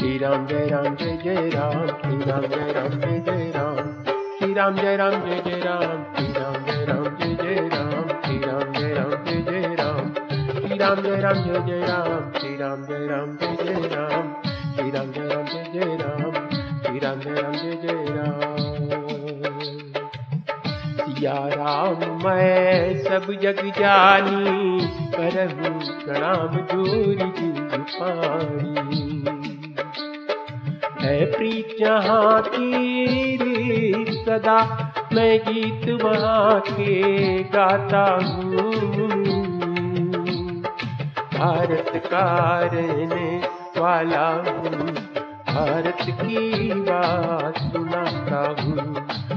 श्री राम जय राम जय जय राम श्री राम जय राम जय जय राम श्री राम जय राम जय जय राम श्री राम जय राम जय जय राम श्री राम जय राम जय जय राम श्री राम जय राम जय जय राम श्री राम जय राम जय जय राम श्री राम जय राम जय जय राम श्री राम जय राम जय जय राम सिया राम मैं सब जग जानी करहूँ प्रणाम जोरी जिंद पानी है प्रीत जहाँ की सदा। मैं गीत वहाँ के गाता हूँ। भारत का रहने वाला हूँ। भारत की बात सुनाता हूँ।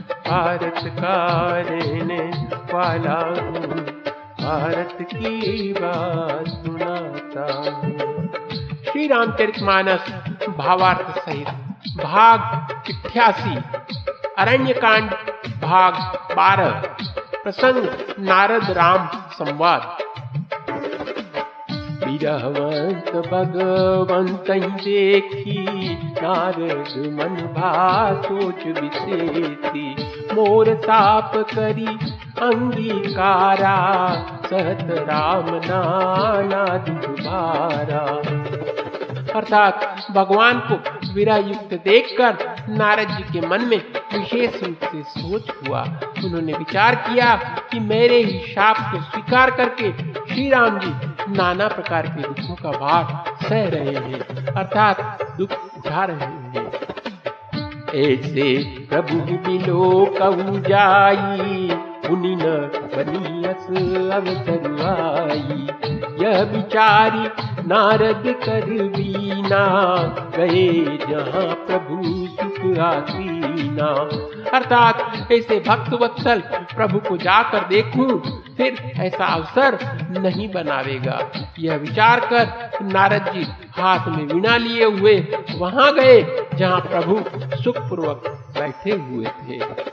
भारत का रहने वाला हूँ। भारत की बात सुनाता हूँ। श्री रामचरित मानस भावार्थ सहित भाग इक्यासी अरण्य कांड भाग बारह, प्रसंग नारद राम संवाद। विरहवंत भगवंत देखी, नारद मन भा सोच विशेषी। मोर ताप करी अंगीकारा, सहत राम नाना दुबारा। अर्थात भगवान को विरह युक्त देखकर नारद जी के मन में विशेष रूप से सोच हुआ। उन्होंने विचार किया कि मेरे ही शाप को स्वीकार करके श्री राम जी नाना प्रकार के दुखों का भार सह रहे हैं, अर्थात दुख उठा रहे हैं। ऐसे प्रभु मिलो कहू जाई। मुनि न बनियस अवसर आई यह विचारी नारद कर बीना गए जहाँ प्रभु सुख आसीना। अर्थात ऐसे भक्त वत्सल प्रभु को जाकर देखूँ, फिर ऐसा अवसर नहीं बनावेगा। यह विचार कर नारद जी हाथ में वीणा लिए हुए वहाँ गए, जहाँ प्रभु सुखपूर्वक बैठे हुए थे।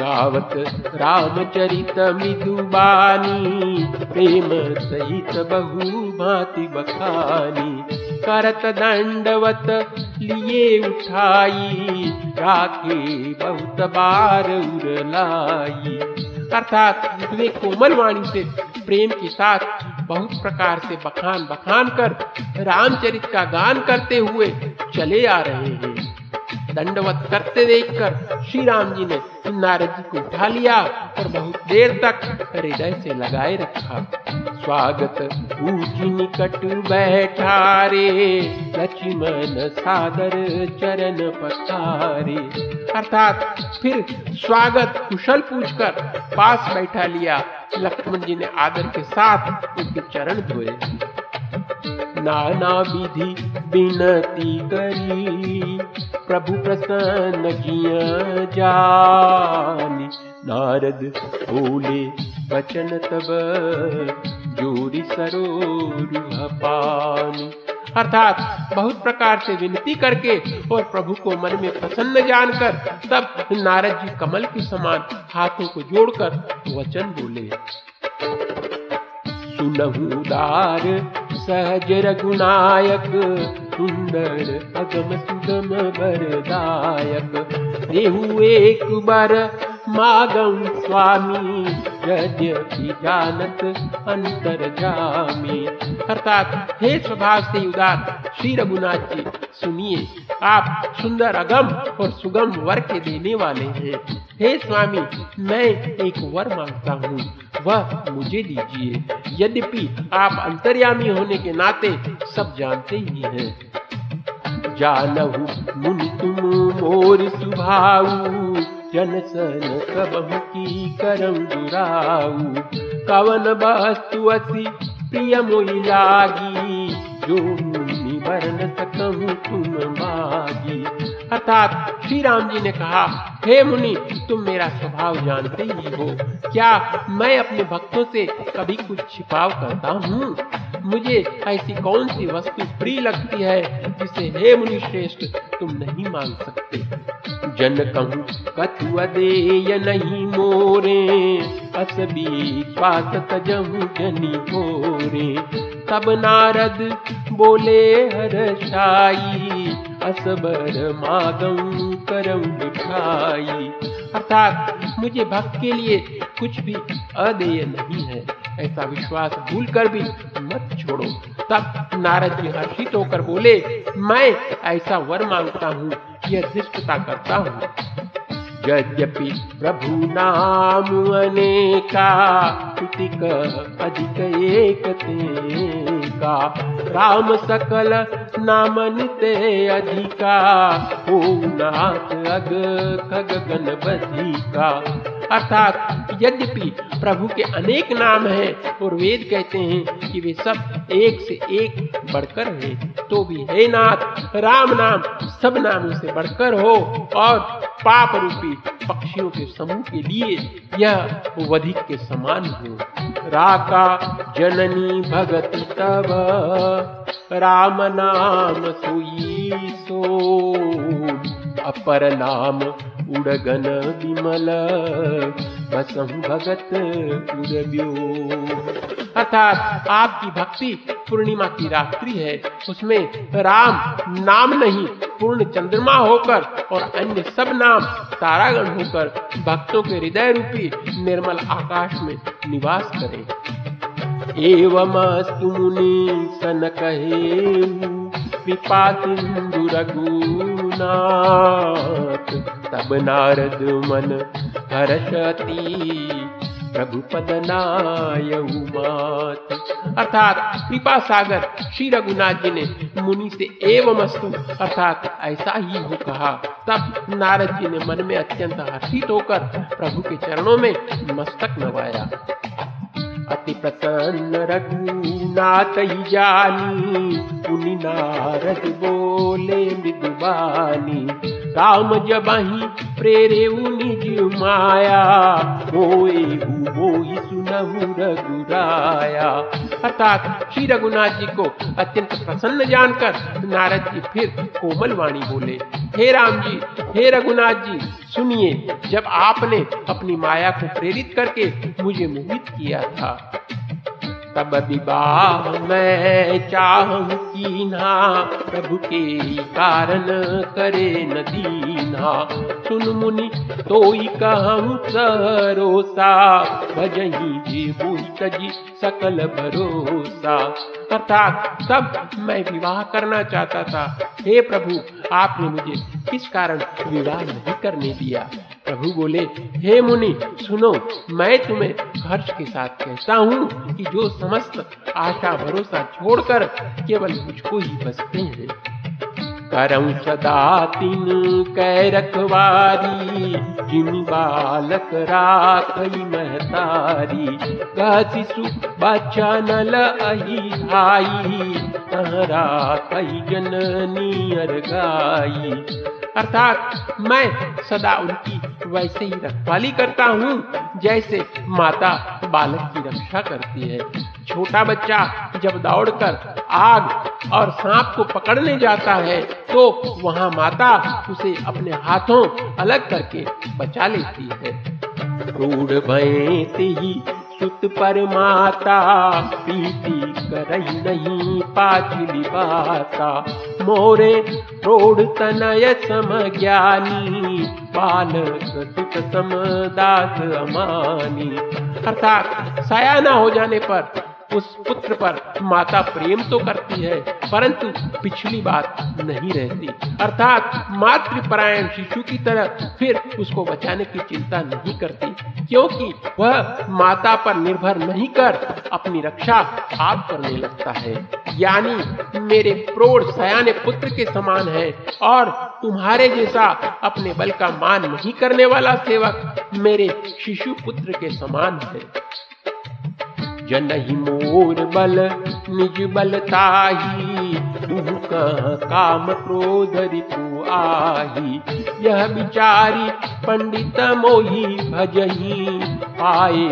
गावत रामचरित मृदुबानी, प्रेम सहित बहु भांति बखानी। करत दंडवत लिए उठाई, राखे बहुत बार उरलाई। अर्थात वे कोमल वाणी से, प्रेम के साथ बहुत प्रकार से बखान बखान कर, रामचरित का गान करते हुए चले आ रहे हैं। दंडवत करते देखकर श्री राम जी ने नारद जी को उठा लिया और बहुत देर तक हृदय से लगाए रखा। स्वागत ऊँची निकट बैठा रे, लक्ष्मण सादर चरण पथारे अर्थात फिर स्वागत कुशल पूछकर पास बैठा लिया। लक्ष्मण जी ने आदर के साथ उनके चरण धोए। नाना विधि विनती करी, प्रभु प्रसन्न किया जानी। नारद बोले बचन तब जोड़ी सरोरुह पानी अर्थात बहुत प्रकार से विनती करके और प्रभु को मन में प्रसन्न जानकर, तब नारद जी कमल के समान हाथों को जोड़कर वचन बोले सुनहु उदार सहज रघुनायक सुंदर अगम सुगम बरदायक देहु एक बार मागम स्वामी यद्यपि जानत अंतर जामी अर्थात, हे स्वभाव से उदार श्री रघुनाथ जी, सुनिए, आप सुंदर अगम और सुगम वर के देने वाले हैं। हे स्वामी, मैं एक वर माँगता हूँ, वह मुझे दीजिए। यद्यपि आप अंतर्यामी होने के नाते सब जानते ही हैं। जानहु मुनि तुम मोर सुभाऊ जन सन कबहु की करम दुराऊ। कवन वस्तु असी प्रिय मोहि लागी। जो मुनि वर्ण सकहु तुम मागी। अर्थात श्री राम जी ने कहा, हे मुनि, तुम मेरा स्वभाव जानते ही हो। क्या मैं अपने भक्तों से कभी कुछ छिपाव करता हूँ? मुझे ऐसी कौन सी वस्तु प्रिय लगती है जिसे हे मुनि श्रेष्ठ तुम नहीं मांग सकते? जन कहूँ कथुआ दे नहीं मोरे? असबी श्वास तजहु जनी होरे तब नारद बोले हर्षाई असबर मागम करम मिठाई। अर्थात मुझे भक्त के लिए कुछ भी अदेय नहीं है। ऐसा विश्वास भूल कर भी मत छोड़ो। तब नारद जी हर्षित होकर बोले, मैं ऐसा वर माँगता हूँ, यह धृष्टता करता हूँ। यद्यपि प्रभु नाम अनेका तुतिक अधिक एक का राम सकल नामनिते अधिका ओ नाथ अग खग गणपति का। अर्थात यद्यपि प्रभु के अनेक नाम हैं और वेद कहते हैं कि वे सब एक से एक बढ़कर हैं तो भी हे नाथ, राम नाम सब नामों से बढ़कर हो और पाप रूपी पक्षियों के समूह के लिए यह वधिक के समान हो। राका जननी भगत तब राम नाम सोई सो। अपर नाम उड़गन विमल। बसम भगत अर्थात आपकी भक्ति पूर्णिमा की रात्रि है। उसमें राम नाम नहीं, पूर्ण चंद्रमा होकर और अन्य सब नाम तारागण होकर भक्तों के हृदय रूपी निर्मल आकाश में निवास करें। एवं मुनि सन कहे कृपा सिंधु रघुनाथ तब नारद मन हर्षती प्रभु पद मात। अर्थात कृपा सागर श्री रघुनाथ जी ने मुनि से एवं अस्तु, अर्थात ऐसा ही हो कहा। तब नारद जी ने मन में अत्यंत हर्षित होकर प्रभु के चरणों में मस्तक नवाया। अति प्रसन्न रघुनाथ जानी पुनि नारद बोले मृदुबानी। राम जबही प्रेरे निज माया मोए सुनहु रघुराया। अर्थात श्री रघुनाथ जी को अत्यंत प्रसन्न जानकर नारद जी फिर कोमल वाणी बोले, हे राम जी, हे रघुनाथ जी, सुनिए, जब आपने अपनी माया को प्रेरित करके मुझे मोहित किया था तब विवाह मैं चाहूँ कीना प्रभु के कारण करे न दीना सुन मुनि तो कहूँ सरोसा, भजही जी बुई तजी सकल भरोसा। अर्थात तब मैं विवाह करना चाहता था। हे प्रभु, आपने मुझे किस कारण विवाह नहीं करने दिया? प्रभु बोले, हे मुनि, सुनो, मैं तुम्हें हर्ष के साथ कहता हूँ कि जो समस्त आशा भरोसा छोड़कर केवल मुझको ही बसते हैं। करम सदा तीन कै रखवारी जिन बालक राखई महतारी। शिशु बच्चा नल अही भाई राखई जननी अर गाई। अर्थात मैं सदा उनकी वैसे ही रखवाली करता हूँ, जैसे माता बालक की रक्षा करती है। छोटा बच्चा जब दौड़कर आग और सांप को पकड़ने जाता है तो वहाँ माता उसे अपने हाथों अलग करके बचा लेती है। ही सुत पर माता प्रीति करई नहीं पाचली बाता। मोरे रोड तनय सम ज्ञानी बालक सुत समदास अमानी। अर्थात साया न हो जाने पर उस पुत्र पर माता प्रेम तो करती है, परंतु पिछली बात नहीं रहती। अर्थात मातृपरायण शिशु की तरह फिर उसको बचाने की चिंता नहीं करती, क्योंकि वह माता पर निर्भर नहीं कर अपनी रक्षा आप करने लगता है। यानी मेरे प्रौढ़ सयाने पुत्र के समान है और तुम्हारे जैसा अपने बल का मान नहीं करने वाला सेवक मेरे शिशु पुत्र के समान है। जनही मोर बल, निज बल ताही। काम क्रोध रिपु आही। यह बिचारी पंडित मोही भजही। पाए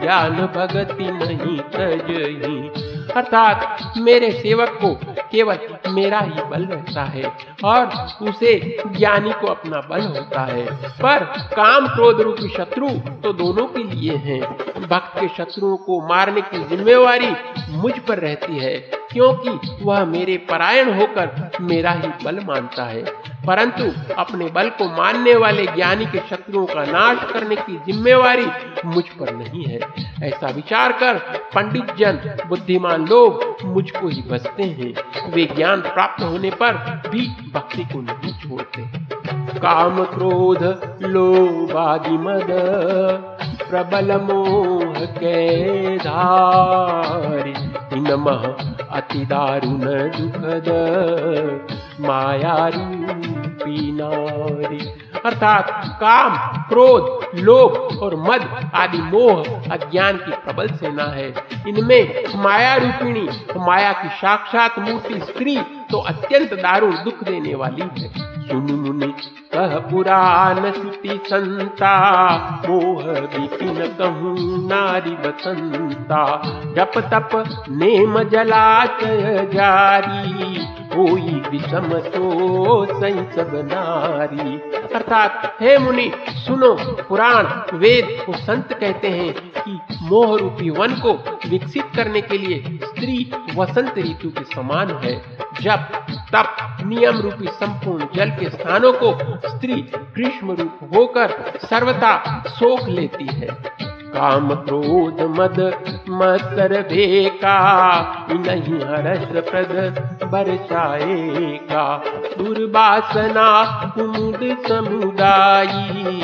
ज्ञान भगति नहीं तजही अर्थात मेरे सेवक को केवल मेरा ही बल रहता है और उसे ज्ञानी को अपना बल होता है। पर काम क्रोध रूपी शत्रु तो दोनों के लिए हैं। भक्त के शत्रुओं को मारने की जिम्मेवारी मुझ पर रहती है, क्योंकि वह मेरे परायण होकर मेरा ही बल मानता है। परंतु अपने बल को मानने वाले ज्ञानी के शत्रुओं का नाश करने की जिम्मेवारी मुझ पर नहीं है। ऐसा विचार कर पंडित जन, बुद्धिमान लोग मुझको ही बसते हैं। वे ज्ञान प्राप्त होने पर भी भक्ति को नहीं छोड़ते। काम क्रोध, लोभादि मद, प्रबल मोह के धारी नमः अति दारुण दुखद। माया रूपी नारी अर्थात काम, क्रोध, लोभ और मद आदि मोह अज्ञान की प्रबल सेना है। इनमें माया रूपिणी माया की साक्षात मूर्ति स्त्री तो अत्यंत दारुण दुख देने वाली है। सुन कह पुराण श्रुति संता, मोह बिपिन कहूँ नारी बसंता जप तप नेम जलाचय जारी, कोई विषम तो सब नारी। अर्थात, हे मुनि, सुनो, पुराण, वेद और संत कहते हैं। कि मोह रूपी वन को विकसित करने के लिए स्त्री वसंत ऋतु के समान है। जब तप नियम रूपी संपूर्ण जल के स्थानों को स्त्री ग्रीष्म रूप होकर सर्वथा सोख लेती है। काम क्रोध मद मत्सर भेका नहीं हर्ष प्रद, बरसाएगा। दुर्वासना कुमुद समुदायी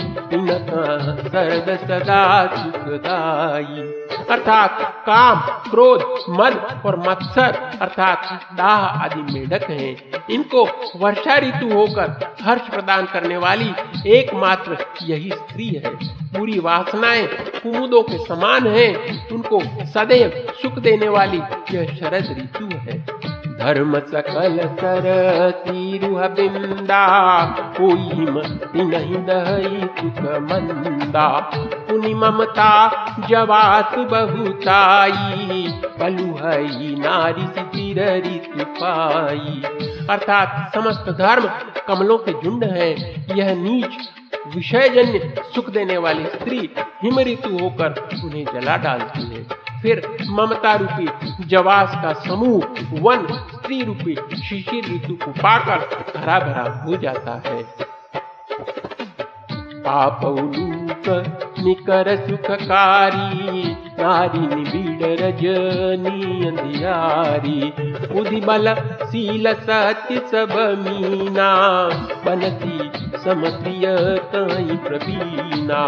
सर्द सदा सुखदाई अर्थात काम, क्रोध, मद और मत्सर, अर्थात दाह आदि मेढक हैं। इनको वर्षा ऋतु होकर हर्ष प्रदान करने वाली एकमात्र यही स्त्री है। पूरी वासनाएँ कुमुदों के समान हैं, उनको सदैव सुख देने वाली यह शरद ऋतु है। धर्म सकल सर तीरुह बिंदा, कोई मति नहीं दही सुख मंदा। पुनि ममता जवास बहुताई पलु हई नारी सिर ऋतु पाई। अर्थात समस्त धर्म कमलों के झुंड है, यह नीच विषयजन्य सुख देने वाली स्त्री हिम ऋतु होकर उन्हें जला डालती है। फिर ममता रूपी जवास का समूह वन स्त्री रूपी शिशिर ऋतु को पाकर हरा भरा हो जाता है। पापौलूक निकर सुखकारी नारी निबिड़ रजनी अंधियारी उधि बल सील सत्य सब मीना, बनती समप्रिय कहीं प्रवीणा।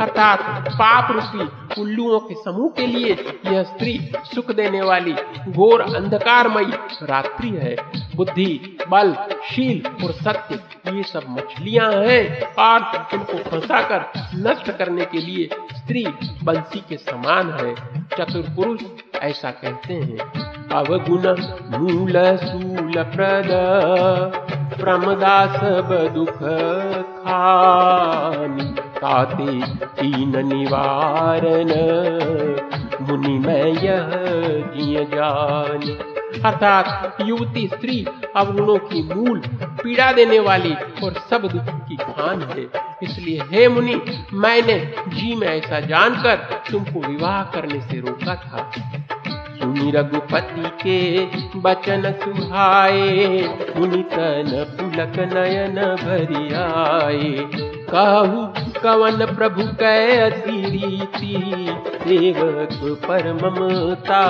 अर्थात पाप रूपी उल्लुओं के समूह के लिए यह स्त्री सुख देने वाली घोर अंधकारमयी रात्रि है। बुद्धि, बल, शील और सत्य, ये सब मछलियाँ हैं। और इनको फंसाकर नष्ट करने के लिए स्त्री बंसी के समान है। चतुर पुरुष ऐसा कहते हैं। अवगुण मूल सूल प्रद प्रमदा सब दुख खानी, ताते तीन निवारण। मुनि मैं यह जिय जानी। अर्थात युवती स्त्री अवगुणों की मूल पीड़ा देने वाली और सब दुख की खान है। इसलिए हे मुनि, मैंने जी में ऐसा जानकर तुमको विवाह करने से रोका था। सुनी रघुपति के बचन सुहाए, मुनि तन पुलक नयन भरी आए। कहू, कवन प्रभु कै अति रीति सेवक पर ममता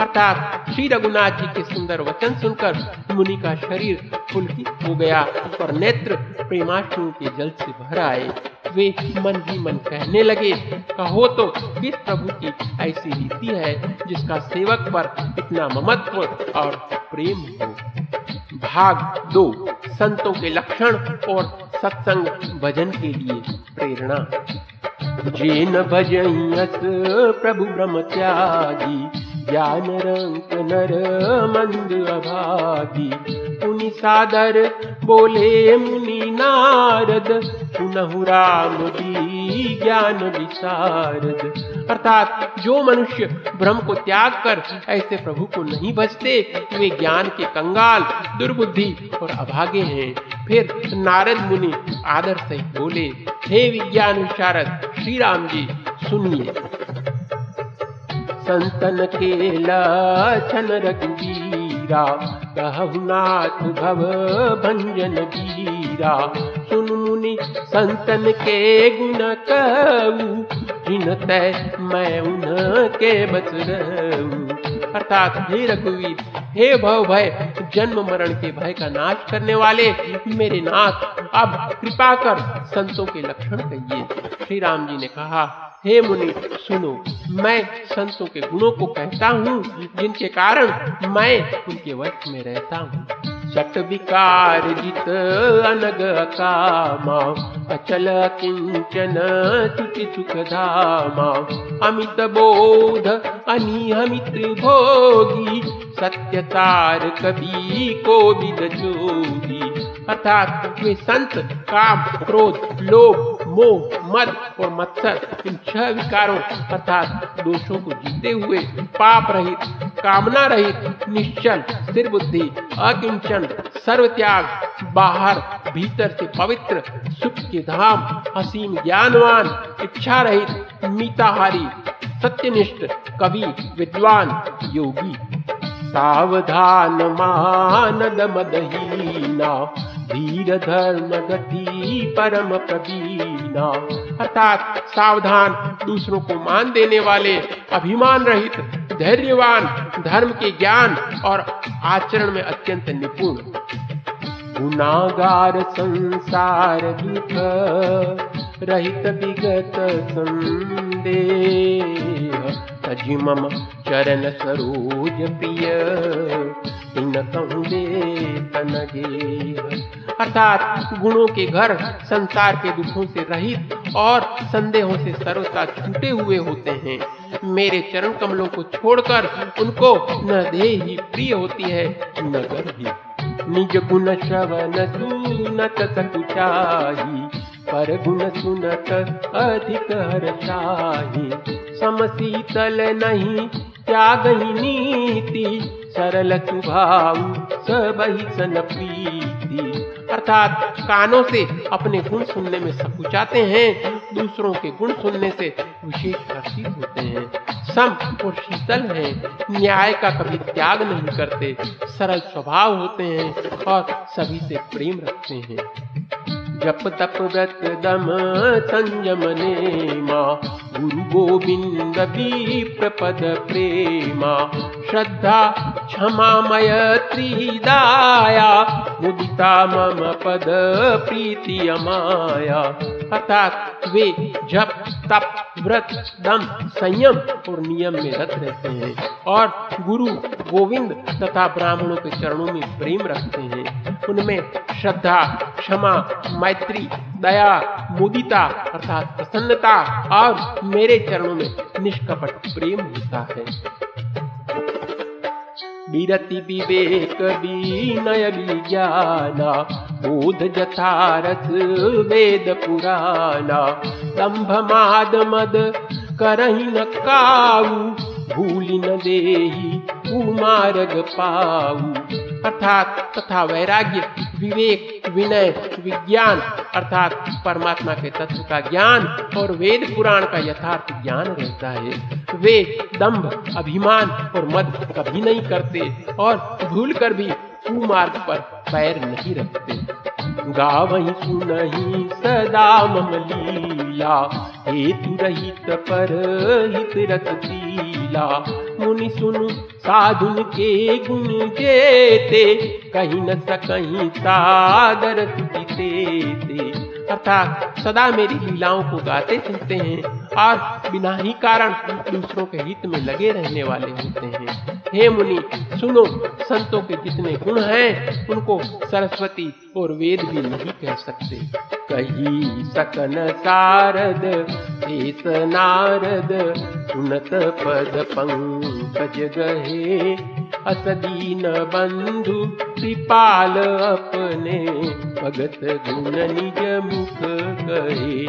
अर्थात श्री रघुनाथ जी के सुंदर वचन सुनकर मुनि का शरीर पुलकित हो गया और नेत्र प्रेमाश्रु के जल से भर आए। वे मन ही मन कहने लगे, कहो तो किस प्रभु की ऐसी रीति है जिसका सेवक पर इतना ममत्व और प्रेम हो। भाग दो, संतों के लक्षण और सत्संग भजन के लिए प्रेरणा। जेन भजयस प्रभु ब्रह्म त्यागी, ज्ञान रंग नर, मंद अभागी। मुनि सादर बोले, मुनि नारद पुनः राम भी ज्ञान विशारद। अर्थात, जो मनुष्य ब्रह्म को त्याग कर ऐसे प्रभु को नहीं बचते, वे ज्ञान के कंगाल, दुर्बुद्धि और अभागे हैं। फिर नारद मुनि आदर से बोले, हे विज्ञान विशारद श्री राम जी, सुनिए। संतन के लक्षण रघुवीरा कहनाथ भव भंजन पीरा सुन मुनि संतन के गुण कहू तय मैं उनके बस रहूँ। अर्थात हे रघुवीर, हे भव भय, जन्म मरण के भय का नाश करने वाले मेरे नाथ, अब कृपा कर संतों के लक्षण कहिए। श्री राम जी ने कहा, हे मुनि, सुनो, मैं संतों के गुणों को कहता हूँ, जिनके कारण मैं उनके वश में रहता हूँ। चट विकार जित अनग कामा अचल किंचन सुखि सुख धामा। अमित बोध अनियमित भोगी। सत्यतार कभी को विद जोगी। अर्थात वे संत, काम, क्रोध, लोभ, मोह, मद और मत्सर, इन छह विकारों, अर्थात दोषों को जीते हुए पाप रहित कामना रहित, निश्चल स्थिर बुद्धि अकिंचन सर्व त्याग बाहर, भीतर से पवित्र, सुख के धाम, असीम ज्ञानवान इच्छा रहित मीताहारी सत्यनिष्ठ, कवि, विद्वान, योगी। सावधान मानद मदहीना धीर धर्म गति परम प्रवीणा। अर्थात सावधान दूसरों को मान देने वाले, अभिमान रहित धैर्यवान, धर्म के ज्ञान और आचरण में अत्यंत निपुण। गुनागार संसार दुख रहित विगत संदेह। मम चरण सरोज प्रिय अर्थात गुणों के घर संसार के दुखों से रहित और संदेहों से सर्वथा छूटे हुए होते हैं। मेरे चरण कमलों को छोड़कर उनको न दे ही प्रिय होती है। नगर ही। निज गुण श्रवण सुनत सकुचाही पर गुण सुनत अधिक हर्षाही समशीतल नहीं त्याग नीति सरल स्वभाव सब ही सन प्रीति। अर्थात कानों से अपने गुण सुनने में सकुचाते हैं, दूसरों के गुण सुनने से विशेष हर्षित होते हैं। सम और शीतल हैं, न्याय का कभी त्याग नहीं करते, सरल स्वभाव होते हैं और सभी से प्रेम रखते हैं। जप तप व्रत दम संयम नेमा गुरु गोविंद प्रपद प्रेमा। श्रद्धा क्षमा त्रिदाया। मुदिता मम पद प्रीति अमाया अर्थात वे जप तप व्रत दम संयम और नियम में रत रहते हैं और गुरु गोविंद तथा ब्राह्मणों के चरणों में प्रेम रखते हैं। उनमें श्रद्धा, क्षमा, मैत्री, दया, मुदिता, अर्थात प्रसन्नता और मेरे चरणों में निष्कपट प्रेम होता है। विरति विवेक विनय विज्ञाना, बोध जथारस वेद पुराना दम्भ माद मद करही न काऊ, भूली न देही उमारग पाऊ। अर्थात तथा वैराग्य विवेक विनय विज्ञान, अर्थात परमात्मा के तत्व का ज्ञान और वेद पुराण का यथार्थ ज्ञान रहता है। वे दंभ अभिमान और मद कभी नहीं करते और भूल कर भी कुमार्ग पर पैर नहीं रखते। गावहि सुनहि सदा मम मलीला हेत परहित रसीला मुनि सुनु साधुन के गुण जेते कहीं न सकहीं स की ते अर्थात सदा मेरी लीलाओं को गाते सुनते हैं और बिना ही कारण दूसरों के हित में लगे रहने वाले होते हैं। हे मुनि, सुनो, संतों के जितने गुण हैं, उनको सरस्वती और वेद भी नहीं कह सकते। कही सकन सारद नारद सुनत पद पंकज गहे। असदीन बंधु कृपाल अपने भगत गुण निज मुख कहे।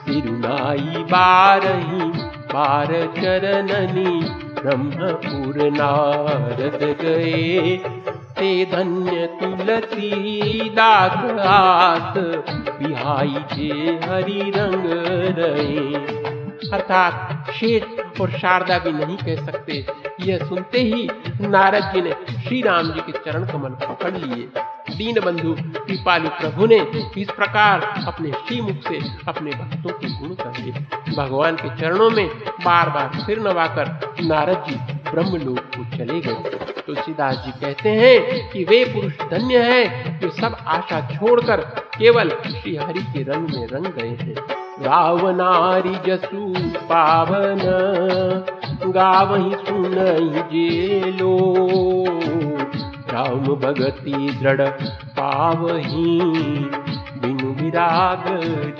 सिरुनाई बारही बार चरणनी ब्रह्मपुर नारद गए। ते धन्य दास आस बिहाई जे हरि रंग रहे। अर्थात शेष और शारदा भी नहीं कह सकते। यह सुनते ही नारद जी ने श्री राम जी के चरण कमल पकड़ लिए। दीन बंधु कृपालु प्रभु ने इस प्रकार अपने श्रीमुख से अपने भक्तों के गुण कहे। भगवान के चरणों में बार बार सिर नवाकर नारद जी ब्रह्मलोक को चले गए। तुलसीदास जी कहते हैं कि वे पुरुष धन्य हैं जो सब आशा छोड़कर केवल श्री हरि के रंग में रंग गए हैं। गावनारी जसु पावन, गावही सुनई जेलो। राम भगति दृढ़ पावही, बिनु विराग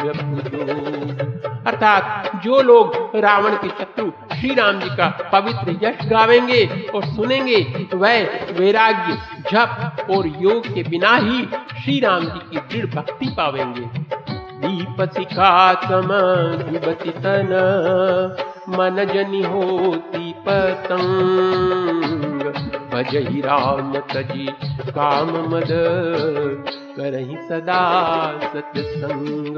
जप दो अर्थात जो लोग रावण के शत्रु श्री राम जी का पवित्र यश गावेंगे और सुनेंगे, वह वैराग्य, जप और योग के बिना ही श्री राम जी की दृढ़ भक्ति पावेंगे। दीप सिखा सम तन मन जनि होती पतंग। भजही राम तजी काम मद, करही सदा सत्संग।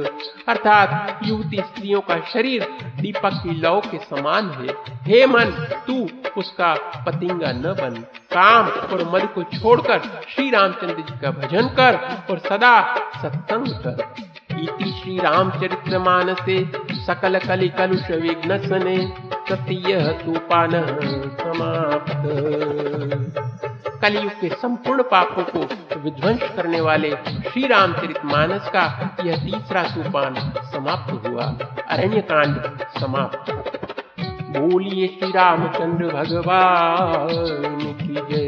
अर्थात युवती स्त्रियों का शरीर दीपक की लौ के समान है। हे मन, तू उसका पतिंगा न बन। काम और मद को छोड़कर श्री रामचंद्र जी का भजन कर और सदा सत्संग कर। इति श्री रामचरित्र मानसे, सकल कलि कलुष विघ्न सने तृतीय सोपान समाप्त। कलयुग के संपूर्ण पापों को विध्वंस करने वाले श्री रामचरित मानस का यह तीसरा सोपान समाप्त हुआ। अरण्य कांड समाप्त। बोलिए श्री रामचंद्र भगवान की जय।